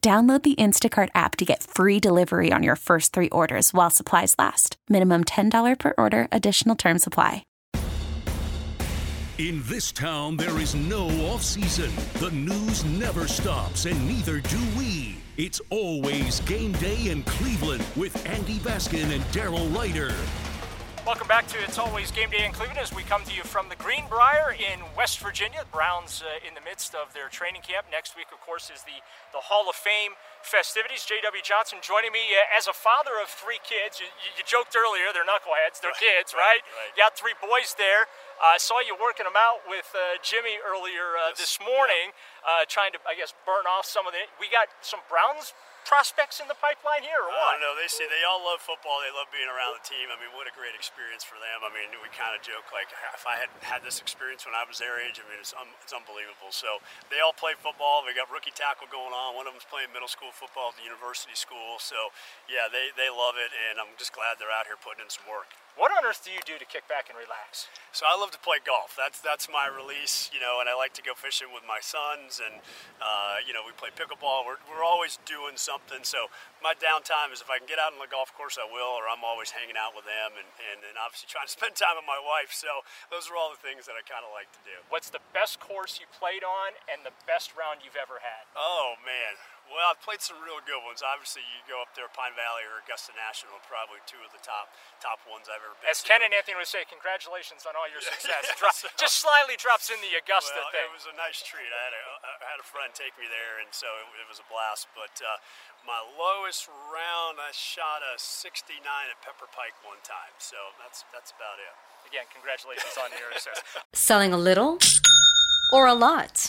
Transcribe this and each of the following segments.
Download the Instacart app to get free delivery on your first three orders while supplies last. Minimum $10 per order, additional term supply. In this town, there is no off season. The news never stops, and neither do we. It's always game day in Cleveland with Andy Baskin and Daryl Ruiter. Welcome back to It's Always Game Day in Cleveland as we come to you from the Greenbrier in West Virginia. The Browns uh, in the midst of their training camp. Next week, of course, is the, the Hall of Fame festivities. J.W. Johnson joining me uh, as a father of three kids. You, you, you joked earlier, they're knuckleheads, they're Right, kids, right? right. You got three boys there. I uh, saw you working them out with uh, Jimmy earlier uh, Yes, this morning, uh, trying to, I guess, burn off some of the. We got some Browns prospects in the pipeline here, or what? Don't know. They see they all love football. They love being around the team. I mean, what a great experience for them. I mean, we kind of joke like if I had had this experience when I was their age, I mean, it's, un- it's unbelievable. So they all play football. They got rookie tackle going on. One of them's playing middle school football at the university school. So yeah, they they love it, and I'm just glad they're out here putting in some work. What on earth do you do to kick back and relax? So I love to play golf. That's that's my release, you know, and I like to go fishing with my sons, and uh, you know, we play pickleball. We're, we're always doing something. So my downtime is if I can get out on the golf course, I will, or I'm always hanging out with them, and, and, and obviously trying to spend time with my wife. So those are all the things that I kind of like to do. What's the best course you played on and the best round you've ever had? Oh man. Well, I've played some real good ones. Obviously, you go up there, Pine Valley or Augusta National, probably two of the top top ones I've ever been As to. Ken and Anthony would say, congratulations on all your success. yeah, Dro- so- just slightly drops in the Augusta well, thing. It was a nice treat. I had a, I had a friend take me there, and so it, it was a blast. But uh, my lowest round, I shot a 69 at Pepper Pike one time. So that's that's about it. Again, congratulations on your success. Selling a little or a lot?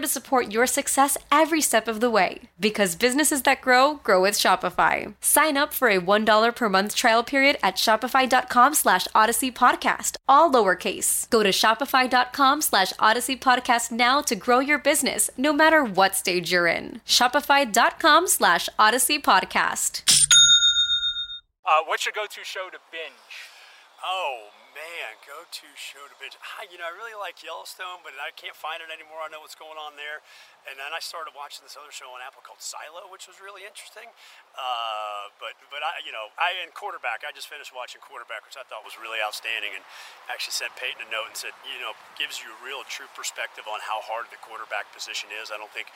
to support your success every step of the way. Because businesses that grow grow with Shopify. Sign up for a $1 per month trial period at Shopify.com slash Audacy Podcast, all lowercase. Go to Shopify.com slash Audacy Podcast now to grow your business, no matter what stage you're in. Shopify.com slash Audacy Podcast. Uh, what's your go-to show to binge? Oh man, go to show to binge. I, ah, you know, I really like Yellowstone, but I can't find it anymore. I know what's going on there. And then I started watching this other show on Apple called Silo, which was really interesting. Uh, but but I, you know, I in quarterback, I just finished watching quarterback, which I thought was really outstanding, and actually sent Peyton a note and said, you know, gives you a real true perspective on how hard the quarterback position is. I don't think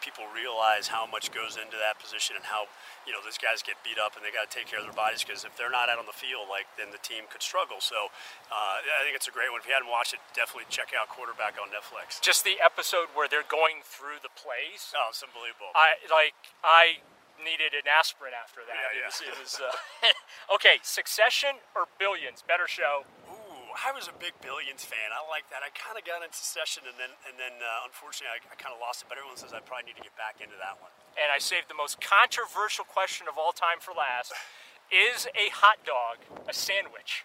people realize how much goes into that position and how you know these guys get beat up and they got to take care of their bodies because if they're not out on the field, like then the team could struggle. So uh, I think it's a great one. If you hadn't watched it, definitely check out Quarterback on Netflix. Just the episode where they're going through the plays. Oh, it's unbelievable. I like I needed an aspirin after that. Yeah, it yeah. was, it was uh, okay. Succession or Billions? Better show. Ooh, I was a big Billions fan. I like that. I kind of got into Succession, and then and then uh, unfortunately I, I kind of lost it. But everyone says I probably need to get back into that one. And I saved the most controversial question of all time for last. Is a hot dog a sandwich?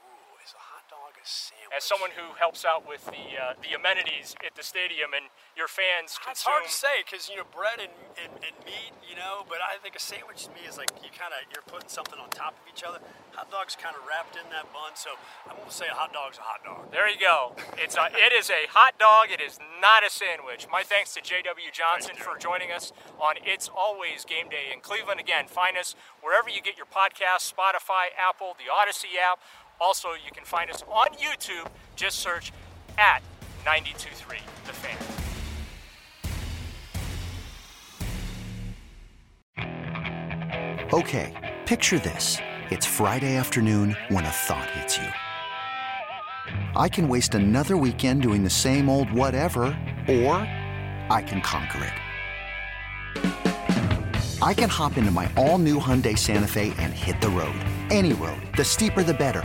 Ooh, is a hot dog a sandwich? As someone who helps out with the uh, the amenities at the stadium and your fans It's consume. hard to say because you know bread and, and, and meat, you know. But I think a sandwich to me is like you kind of you're putting something on top of each other. Hot dog's kind of wrapped in that bun, so I'm gonna say a hot dog's a hot dog. There you go. It's a, it is a hot dog. It is not a sandwich. My thanks to J.W. Johnson for joining us on It's Always Game Day in Cleveland. Again, find us wherever you get your podcasts, Spotify, Apple, the Audacy app. Also, you can find us on YouTube. Just search at 92.3 The Fan. Okay, picture this. It's Friday afternoon when a thought hits you. I can waste another weekend doing the same old whatever, or I can conquer it. I can hop into my all new Hyundai Santa Fe and hit the road. Any road. The steeper, the better.